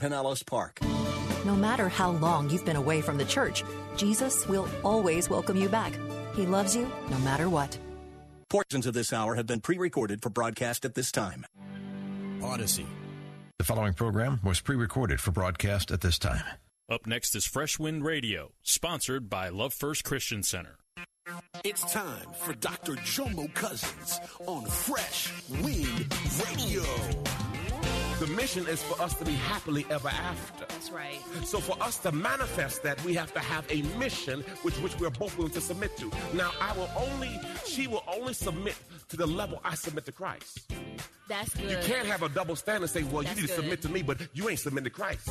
Pinellas Park. No matter how long you've been away from the church, Jesus will always welcome you back. He loves you no matter what. Portions of this hour have been pre recorded for broadcast at this time. Odyssey. The following program was pre recorded for broadcast at this time. Up next is Fresh Wind Radio, sponsored by Love First Christian Center. It's time for Dr. Jomo Cousins on Fresh Wind Radio. The mission is for us to be happily ever after. That's right. So for us to manifest that, we have to have a mission which which we're both willing to submit to. Now, I will only, she will only submit to the level I submit to Christ. That's good. You can't have a double standard and say, well, That's you need to good. submit to me, but you ain't submitting to Christ.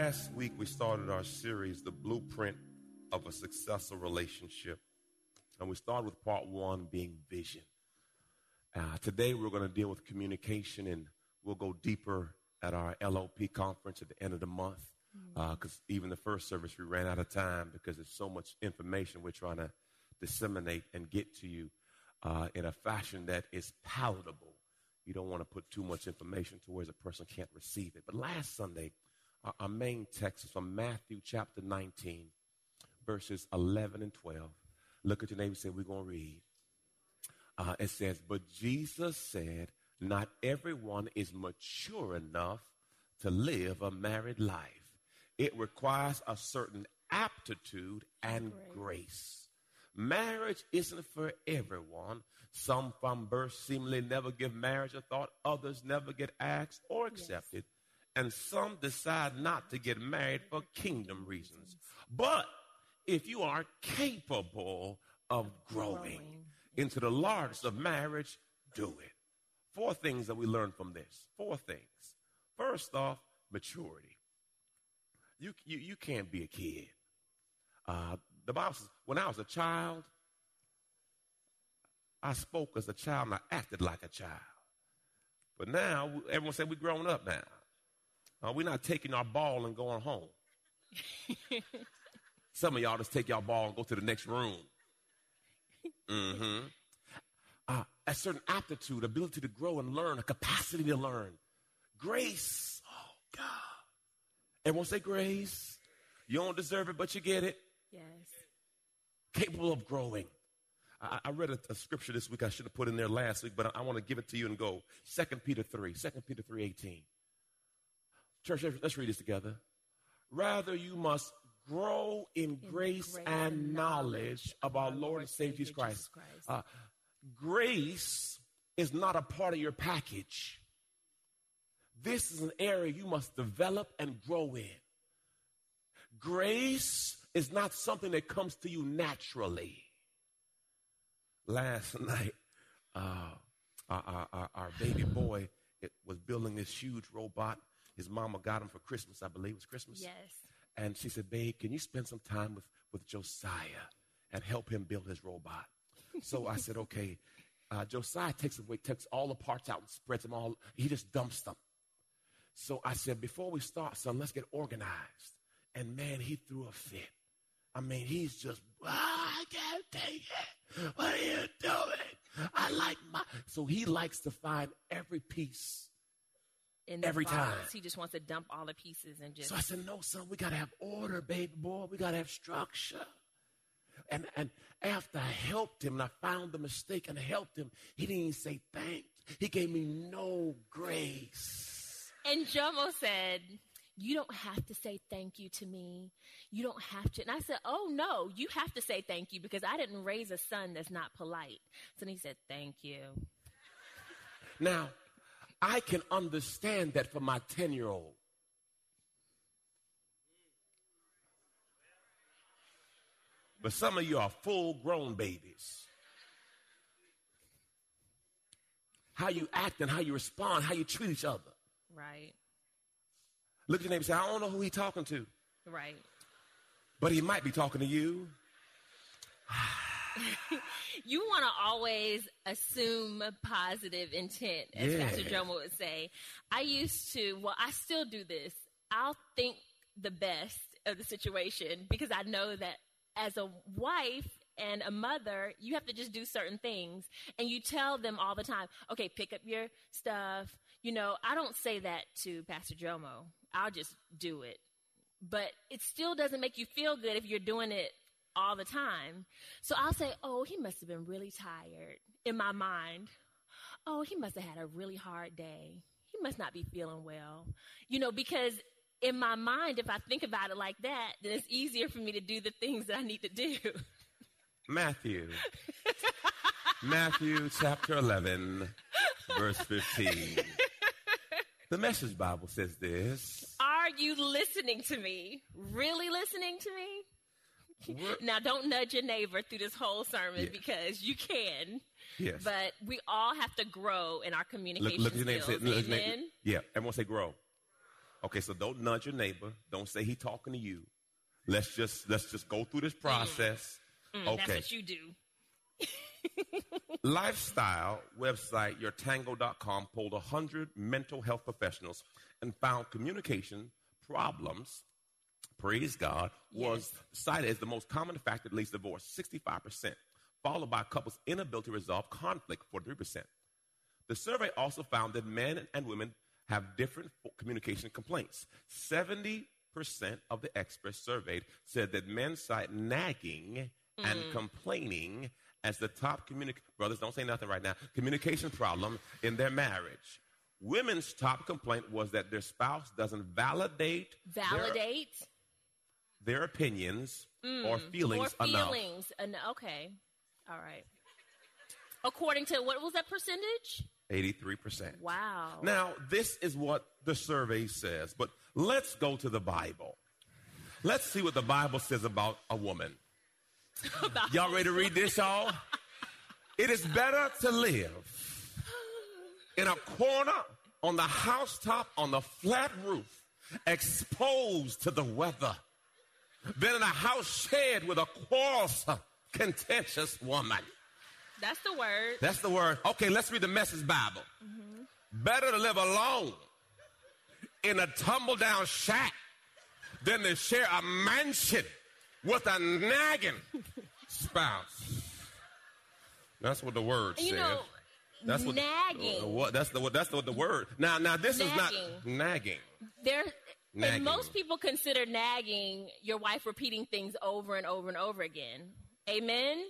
Last week, we started our series, The Blueprint of a Successful Relationship. And we started with part one being vision. Uh, today, we're going to deal with communication, and we'll go deeper at our LOP conference at the end of the month. Because even the first service, we ran out of time because there's so much information we're trying to disseminate and get to you uh, in a fashion that is palatable. You don't want to put too much information to where a person can't receive it. But last Sunday, our, our main text is from Matthew chapter 19, verses 11 and 12. Look at your neighbor and say, We're going to read. Uh, it says, But Jesus said, Not everyone is mature enough to live a married life. It requires a certain aptitude and grace. Marriage isn't for everyone. Some from birth seemingly never give marriage a thought, others never get asked or accepted, and some decide not to get married for kingdom reasons. But if you are capable of growing into the largest of marriage, do it. Four things that we learn from this. Four things. First off, maturity. You, you, you can't be a kid. Uh, the Bible says, when I was a child, I spoke as a child and I acted like a child. But now, everyone said we're grown up now. Uh, we're not taking our ball and going home. Some of y'all just take y'all ball and go to the next room. Mm-hmm. Uh, a certain aptitude, ability to grow and learn, a capacity to learn. Grace. Oh, God. Everyone say grace. You don't deserve it, but you get it. Yes. Capable of growing. I, I read a, a scripture this week I should have put in there last week, but I, I want to give it to you and go. 2 Peter 3. 2 Peter 3 18. Church, let's- read this together. Rather, you must grow in, grace, and knowledge of our Lord and Savior Jesus Christ. Uh, grace is not a part of your package. This is an area you must develop and grow in. Grace is not something that comes to you naturally. Last night, uh, our, our- our, our baby boy it was building this huge robot. His mama got him for Christmas, I believe it was Christmas. Yes. And she said, Babe, can you spend some time with, with Josiah and help him build his robot? So I said, Okay. Uh, Josiah takes away, takes all the parts out and spreads them all. He just dumps them. So I said, Before we start, son, let's get organized. And man, he threw a fit. I mean, he's just, "Ah, I can't take it. What are you doing? I like my. So he likes to find every piece. In Every time. He just wants to dump all the pieces and just. So I said, no, son, we got to have order, baby boy. We got to have structure. And, and after I helped him and I found the mistake and helped him, he didn't even say thanks. He gave me no grace. And Jomo said, You don't have to say thank you to me. You don't have to. And I said, Oh, no, you have to say thank you because I didn't raise a son that's not polite. So then he said, Thank you. Now, I can understand that for my 10 year old. But some of you are full grown babies. How you act and how you respond, how you treat each other. Right, Look at your neighbor and say, I don't know who he's talking to, right. but he might be talking to you. You want to always assume positive intent, as Yeah. Pastor Jomo would say. I used to, well, I still do this. I'll think the best of the situation because I know that as a wife and a mother, you have to just do certain things. And you tell them all the time, okay, pick up your stuff. You know, I don't say that to Pastor Jomo, I'll just do it. But it still doesn't make you feel good if you're doing it all the time. So I'll say, oh, he must have been really tired in my mind. Oh, he must have had a really hard day. He must not be feeling well. You know, because in my mind, if I think about it like that, then it's easier for me to do the things that I need to do. Matthew. Matthew chapter 11, verse 15. The Message Bible says this. Are you listening to me? Really listening to me? Now, don't nudge your neighbor through this whole sermon Yeah. because you can. Yes. But we all have to grow in our communication look at your neighbor. Say, skills. look at your neighbor. Amen. Yeah, everyone say grow. Okay, so don't nudge your neighbor. Don't say he talking to you. Let's just let's just go through this process. Mm, okay. That's what you do. Lifestyle website yourtango.com polled 100 mental health professionals and found communication problems, praise God, was cited as the most common factor that leads to divorce, 65%, followed by couples' inability to resolve conflict, 43%. The survey also found that men and women have different communication complaints. 70% of the experts surveyed said that men cite nagging and mm. complaining as the top communic brothers don't say nothing right now communication problem in their marriage. Women's top complaint was that their spouse doesn't validate Validate. Their, opinions mm. or feelings More enough. feelings. En- okay. All right. According to what was that percentage? 83%. Wow. Now, this is what the survey says, but let's go to the Bible. Let's see what the Bible says about a woman. y'all ready to read this, y'all? It is better to live in a corner on the housetop on the flat roof, exposed to the weather, than in a house shared with a quarrelsome, contentious woman. That's the word. That's the word. Okay, let's read the message Bible. Better to live alone in a tumble down shack than to share a mansion with a nagging spouse. That's what the word You says. know, that's what nagging. uh, what that's the what that's the, the word. Now now this is not Nagging. nagging. There, Nagging. and most people consider nagging your wife repeating things over and over and over again. Amen.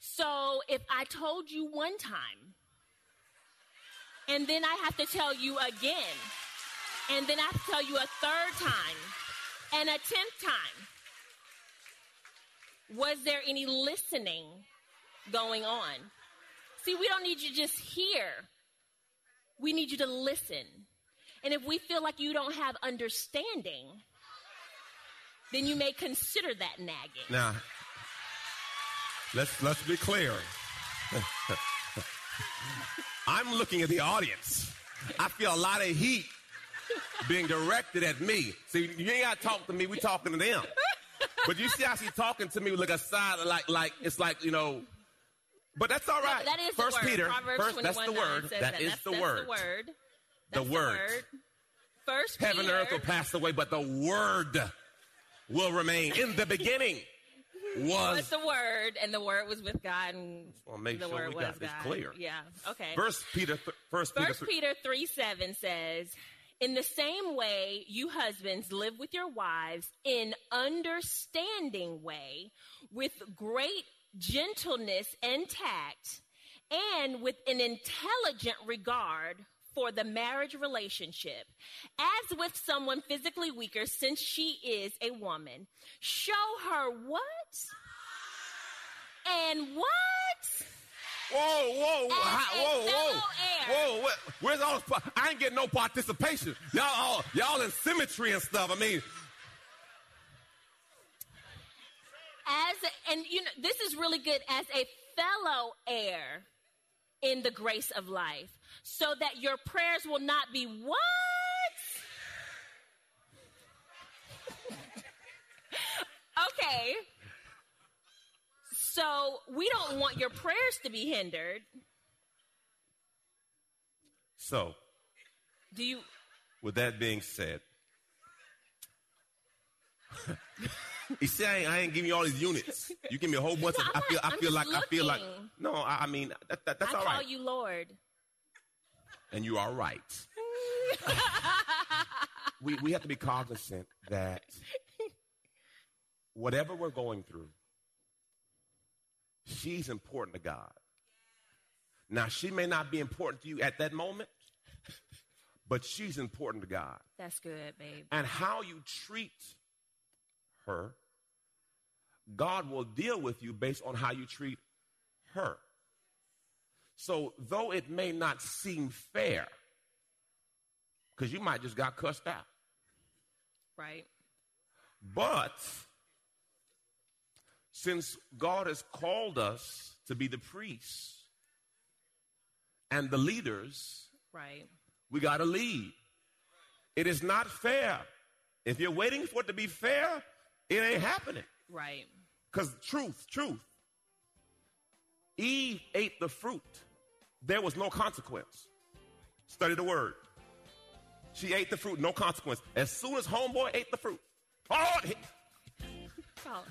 So if I told you one time, and then I have to tell you again, and then I have to tell you a third time, and a tenth time, was there any listening going on? See, we don't need you to just hear. We need you to listen. And if we feel like you don't have understanding, then you may consider that nagging. Now let's let's be clear. I'm looking at the audience. I feel a lot of heat being directed at me. See, you ain't gotta talk to me, we talking to them. But you see how she's talking to me with like a side like like it's like, you know. But that's all right. That is First the word. Peter. Proverbs First, that's the word. says That is That's- the that's word. The word. The word. First Heaven and earth will pass away, but the word will remain. In the beginning was was the word, and the word was with God, and Well, make the sure word we was got this God. clear. Yeah. Okay. First Peter th- First Peter First th- Peter 3 7 says, In the same way, you husbands live with your wives in understanding way, with great gentleness and tact, and with an intelligent regard for the marriage relationship. As with someone physically weaker, since she is a woman, show her what? And what? Whoa, whoa, As hi- a whoa, whoa, fellow whoa! Where's all? the I ain't getting no participation. Y'all, all, y'all in symmetry and stuff. I mean, As and you know this is really good as a fellow heir in the grace of life, so that your prayers will not be what? okay. So we don't want your prayers to be hindered. so Do you with that being said, you see, I ain't, I ain't giving you all these units. You give me a whole bunch No, of. I feel, I I'm feel like, I feel like. No, I, I mean that, that, that's I all call you Lord. and you are right. we we have to be cognizant that whatever we're going through, she's important to God. Now, she may not be important to you at that moment, but she's important to God. That's good, babe. And how you treat her, God will deal with you based on how you treat her. So, though it may not seem fair, because you might just got cussed out, Right. but since God has called us to be the priests and the leaders, Right. we got to lead. It is not fair. If you're waiting for it to be fair, it ain't happening. Right. Because truth, truth. Eve ate the fruit. There was no consequence. Study the word. She ate the fruit, no consequence. As soon as homeboy ate the fruit, oh, he-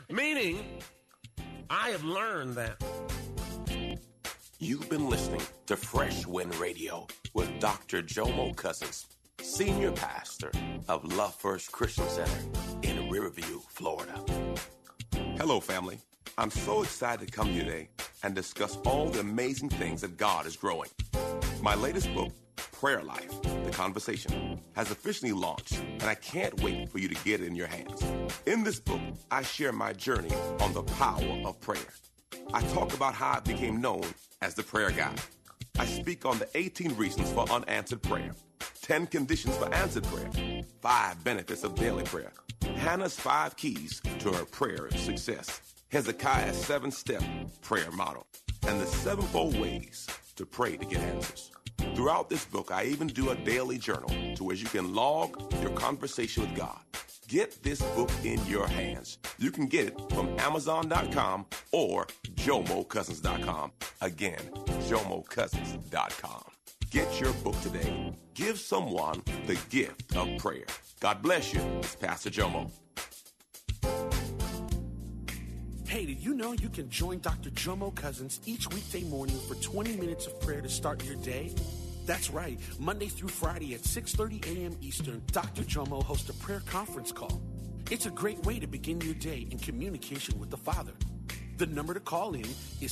meaning, I have learned that. You've been listening to Fresh Wind Radio with Dr. Jomo Cousins, Senior Pastor of Love First Christian Center Riverview, Florida. Hello, family. I'm so excited to come here today and discuss all the amazing things that God is growing. My latest book, Prayer Life The Conversation, has officially launched, and I can't wait for you to get it in your hands. In this book, I share my journey on the power of prayer. I talk about how I became known as the prayer guy. I speak on the 18 reasons for unanswered prayer, 10 conditions for answered prayer, 5 benefits of daily prayer, Hannah's 5 keys to her prayer success, Hezekiah's 7 step prayer model, and the sevenfold ways to pray to get answers. Throughout this book, I even do a daily journal to where you can log your conversation with God. Get this book in your hands. You can get it from Amazon.com or JomoCousins.com. Again, JomoCousins.com. Get your book today. Give someone the gift of prayer. God bless you. It's Pastor Jomo. Hey, did you know you can join Dr. Jomo Cousins each weekday morning for 20 minutes of prayer to start your day? That's right. Monday through Friday at 6:30 a.m. Eastern, Dr. Jomo hosts a prayer conference call. It's a great way to begin your day in communication with the Father. The number to call in is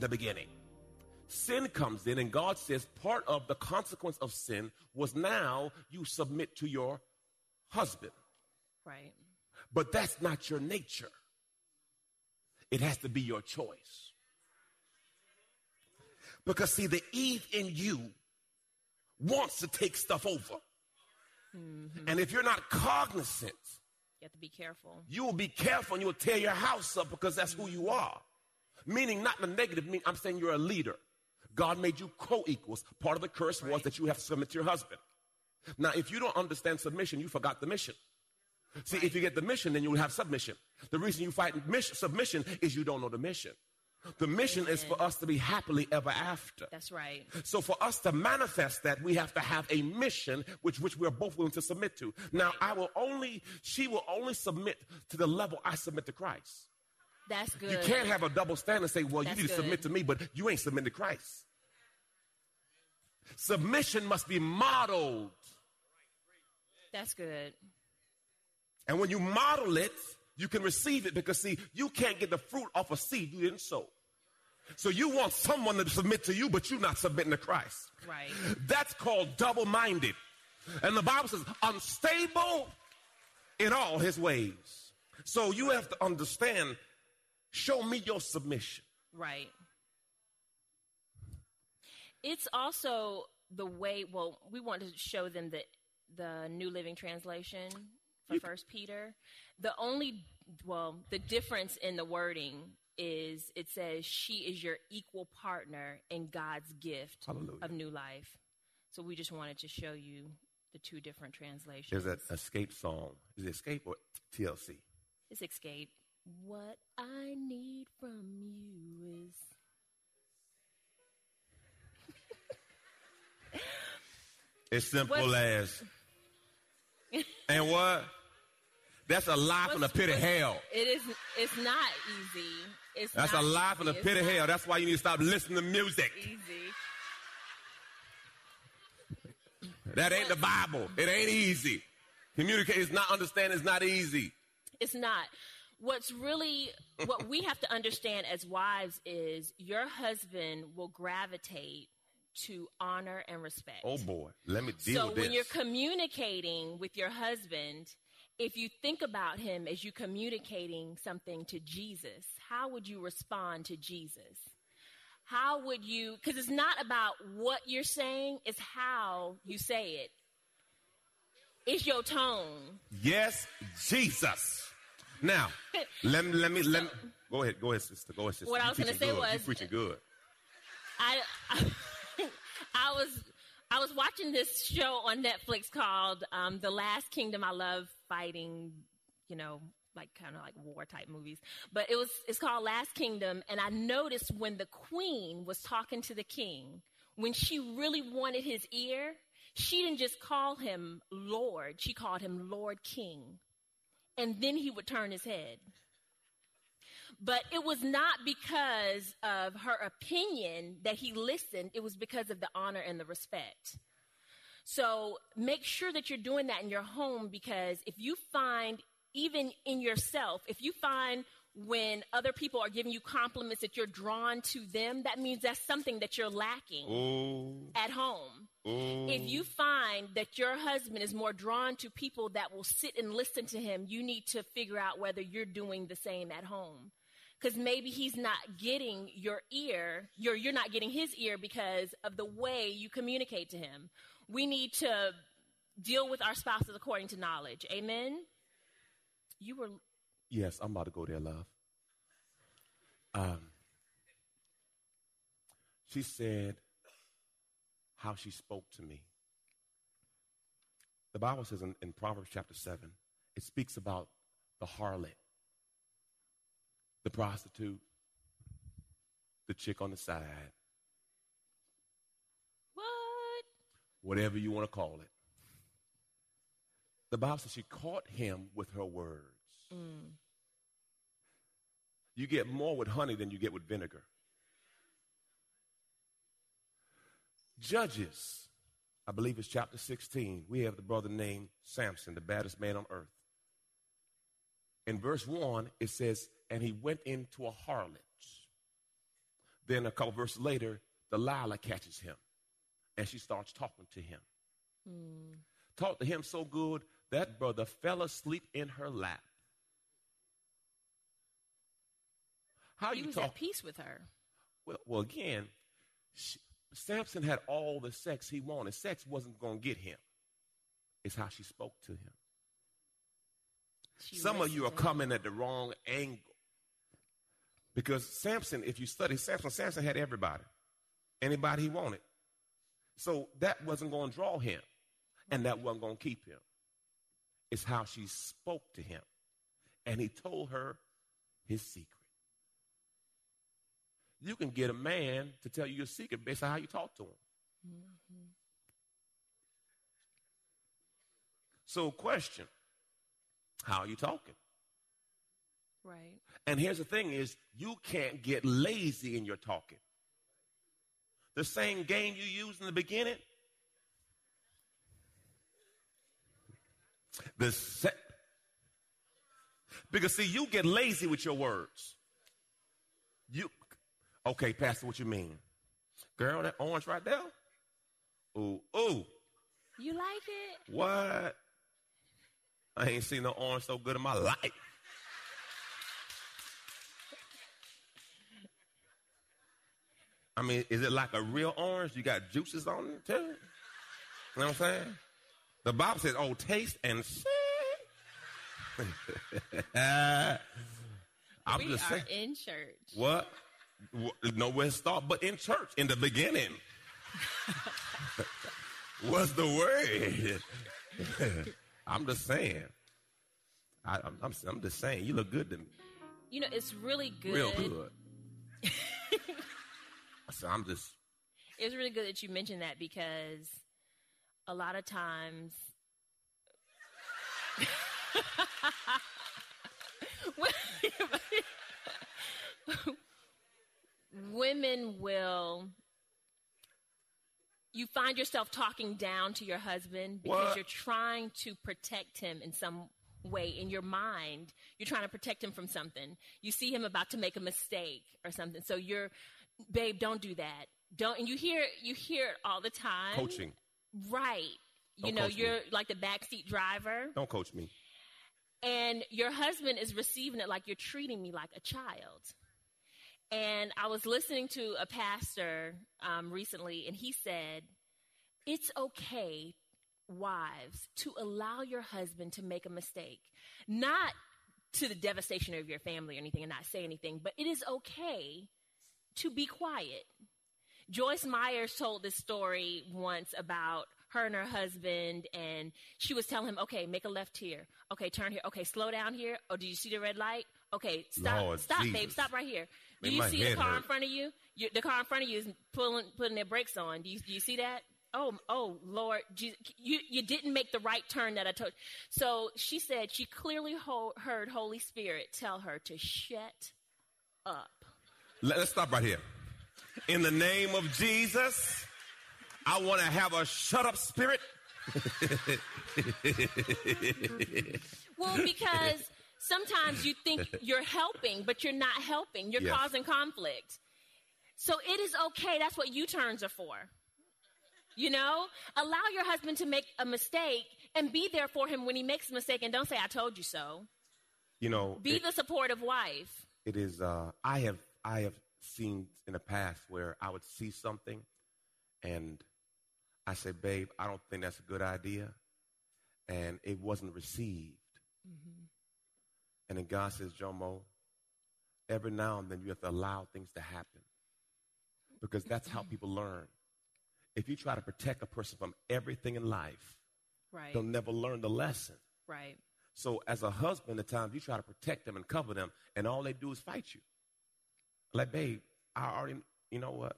In the beginning. Sin comes in, and God says part of the consequence of sin was now you submit to your husband. Right. But that's not your nature, it has to be your choice. Because, see, the Eve in you wants to take stuff over. Mm-hmm. And if you're not cognizant, You have to be careful. you will be careful and you will tear your house up because that's who you are. Meaning, not in a negative meaning, I'm saying you're a leader. God made you co equals. Part of the curse was that you have to submit to your husband. Now, if you don't understand submission, you forgot the mission. See, if you get the mission, then you will have submission. The reason you fight mission, submission is you don't know the mission. The mission Amen. is for us to be happily ever after. That's right. So for us to manifest that, we have to have a mission which which we are both willing to submit to. Now, I will only she will only submit to the level I submit to Christ. That's good. You can't have a double standard and say, "Well, That's you need to submit to me, but you ain't submitting to Christ." Submission must be modeled. That's good. And when you model it, you can receive it because, see, you can't get the fruit off a seed you didn't sow. So you want someone to submit to you, but you're not submitting to Christ. Right. That's called double minded. And the Bible says, unstable in all his ways. So you have to understand, show me your submission. Right. It's also the way, well, we want to show them that the New Living Translation for you First Peter. The only, well, the difference in the wording is it says she is your equal partner in God's gift Hallelujah. of new life. So we just wanted to show you the two different translations. There's that Xscape song. Is it Xscape or TLC? It's Xscape. What I need from you is As simple what? as. and what? That's a lie from the pit of hell. It is. It's not easy. It's That's a lie from the pit of hell. That's why you need to stop listening to music. Easy. That ain't the Bible. It ain't easy. Communicate is not understand is not easy. It's not. What's really what we have to understand as wives is your husband will gravitate to honor and respect. Oh boy, let me deal so with this. So when you're communicating with your husband, if you think about him as you communicating something to Jesus, how would you respond to Jesus? How would you, because it's not about what you're saying, it's how you say it. It's your tone. Yes, Jesus. Now, let me, let me, let me, go ahead, go ahead, sister, go ahead, sister. What you I was going to say good. was, you preaching good. I, I I was I was watching this show on Netflix called um, The Last Kingdom. I love fighting, you know, like kind of like war type movies. But it was it's called Last Kingdom, and I noticed when the queen was talking to the king, when she really wanted his ear, she didn't just call him Lord, she called him Lord King. And then he would turn his head. But it was not because of her opinion that he listened, it was because of the honor and the respect. So make sure that you're doing that in your home because if you find, even in yourself, if you find when other people are giving you compliments that you're drawn to them, that means that's something that you're lacking Ooh. at home. If you find that your husband is more drawn to people that will sit and listen to him, you need to figure out whether you're doing the same at home because maybe he's not getting your ear, you're, you're not getting his ear because of the way you communicate to him. We need to deal with our spouses according to knowledge. Amen? You were. Yes, I'm about to go there, love. Um, she said how she spoke to me. The Bible says in, in Proverbs chapter 7, it speaks about the harlot the prostitute, the chick on the side. What? Whatever you want to call it. The Bible says she caught him with her words. Mm. You get more with honey than you get with vinegar. Judges, I believe it's chapter 16. We have the brother named Samson, the baddest man on earth. In verse 1, it says, and he went into a harlot. Then a couple verses later, Delilah catches him and she starts talking to him. Mm. Talked to him so good that brother fell asleep in her lap. How he you was talk? at peace with her. Well, well again, she, Samson had all the sex he wanted. Sex wasn't going to get him. It's how she spoke to him. She Some of you are coming at the wrong angle. Because Samson, if you study Samson, Samson had everybody, anybody he wanted. So that wasn't going to draw him. And that wasn't going to keep him. It's how she spoke to him. And he told her his secret. You can get a man to tell you your secret based on how you talk to him. Mm-hmm. So, question How are you talking? Right. And here's the thing is you can't get lazy in your talking. The same game you used in the beginning. The se- because see, you get lazy with your words. You okay, Pastor, what you mean? Girl, that orange right there? Ooh, ooh. You like it? What? I ain't seen no orange so good in my life. I mean, is it like a real orange? You got juices on it too? You know what I'm saying? The Bible says, oh, taste and see. I'm we just are saying. in church. What? Nowhere to start but in church, in the beginning. What's the word? I'm just saying. I, am I'm, I'm just saying. You look good to me. You know, it's really good. Real good. so I'm just. It's really good that you mentioned that because a lot of times. women will you find yourself talking down to your husband because What? you're trying to protect him in some way in your mind you're trying to protect him from something you see him about to make a mistake or something so you're babe don't do that don't and you hear you hear it all the time Coaching. right you Don't know you're like the backseat driver Don't coach me. and your husband is receiving it like you're treating me like a child. And I was listening to a pastor um, recently, and he said, It's okay, wives, to allow your husband to make a mistake, not to the devastation of your family or anything and not say anything, but it is okay to be quiet. Joyce Meyers told this story once about her and her husband, and she was telling him, "Okay, make a left here. Okay, turn here. Okay, slow down here. Oh, do you see the red light? Okay, stop, Lord stop, babe, stop right here. Do Make you see the car in front of you? you? The car in front of you is pulling, putting their brakes on. Do you, do you see that? Oh, oh, Lord, Je- you you didn't make the right turn that I told. So she said she clearly ho- heard Holy Spirit tell her to shut up. Let, us stop right here. In the name of Jesus, I want to have a shut up spirit. Well, because sometimes you think you're helping, but you're not helping. You're Yes. causing conflict. So it is okay. That's what U turns are for. You know, allow your husband to make a mistake and be there for him when he makes a mistake and don't say, I told you so. You know, Be it- the supportive wife. it is uh i have i have seen in the past where i would see something and i say babe i don't think that's a good idea and it wasn't received and then god says jomo every now and then you have to allow things to happen because that's how people learn if you try to protect a person from everything in life Right. they'll never learn the lesson Right. so as a husband, at times you try to protect them and cover them, and all they do is fight you. Like, babe, I already, you know what?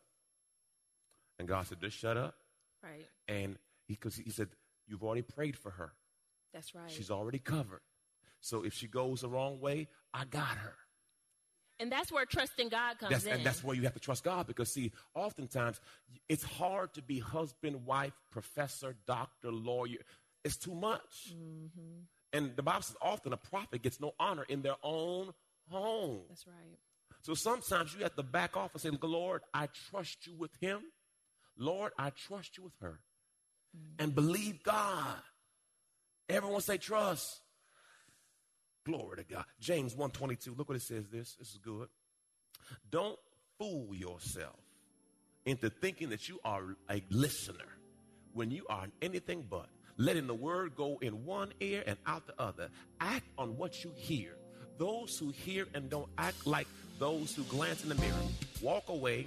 And God said, just shut up. Right. And he, cause he said, you've already prayed for her. That's right. She's already covered. So if she goes the wrong way, I got her. and that's where trusting God comes That's, in. and that's where you have to trust God because, see, oftentimes it's hard to be husband, wife, professor, doctor, lawyer. It's too much. Mm-hmm. And the Bible says often a prophet gets no honor in their own home. That's right. So sometimes you have to back off and say, Lord, I trust you with him. Lord, I trust you with her. And believe God. Everyone say trust. Glory to God. James 122. Look what it says this. This is good. Don't fool yourself into thinking that you are a listener when you are anything but. Letting the word go in one ear and out the other. Act on what you hear. Those who hear and don't act like those who glance in the mirror. walk away,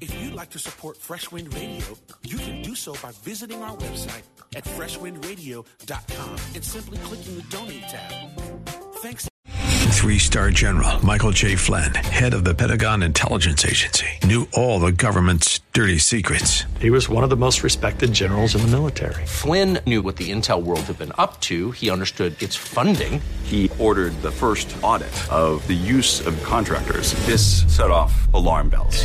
If you'd like to support Fresh Wind Radio, you can do so by visiting our website at freshwindradio.com and simply clicking the donate tab. Thanks. Three star general Michael J. Flynn, head of the Pentagon Intelligence Agency, knew all the government's dirty secrets. He was one of the most respected generals in the military. Flynn knew what the intel world had been up to, he understood its funding. He ordered the first audit of the use of contractors. This set off alarm bells.